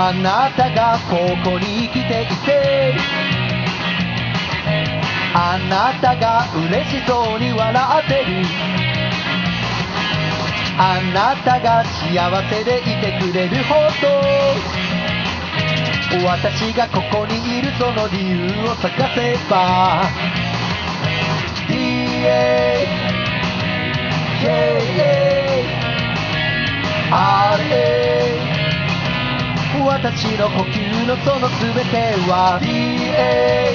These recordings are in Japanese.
あなたがここに来ていてあなたが嬉しそうに笑ってるあなたが幸せでいてくれるほど。私がここにいるその理由を探せば。DA k a 私の呼吸のその全ては DA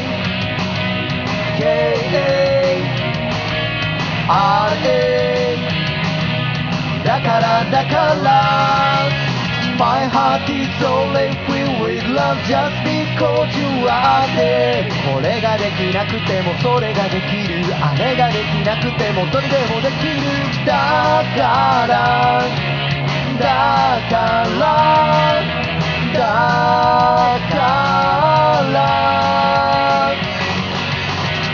KA RA だからだから My heart is only filled with love just because you are there これができなくてもそれができるあれができなくてもどれでもできるだからだから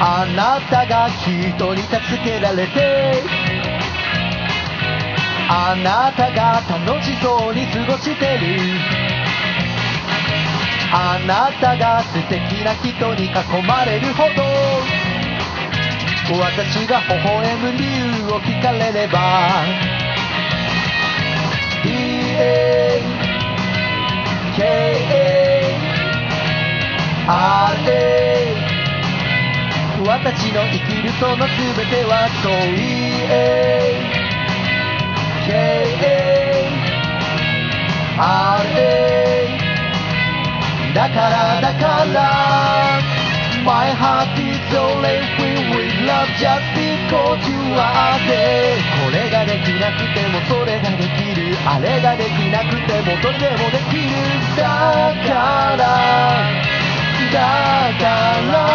あなたが人に助けられてあなたが楽しそうに過ごしてる。あなたが素敵な人に囲まれるほど私が微笑む理由を聞かれれば DA KA RA 私の生きるその全てはそう EA KA-RA だからだから My heart is only filled with love just because you are there これができなくてもそれができる。あれができなくてもどれでもできる。だから。だから。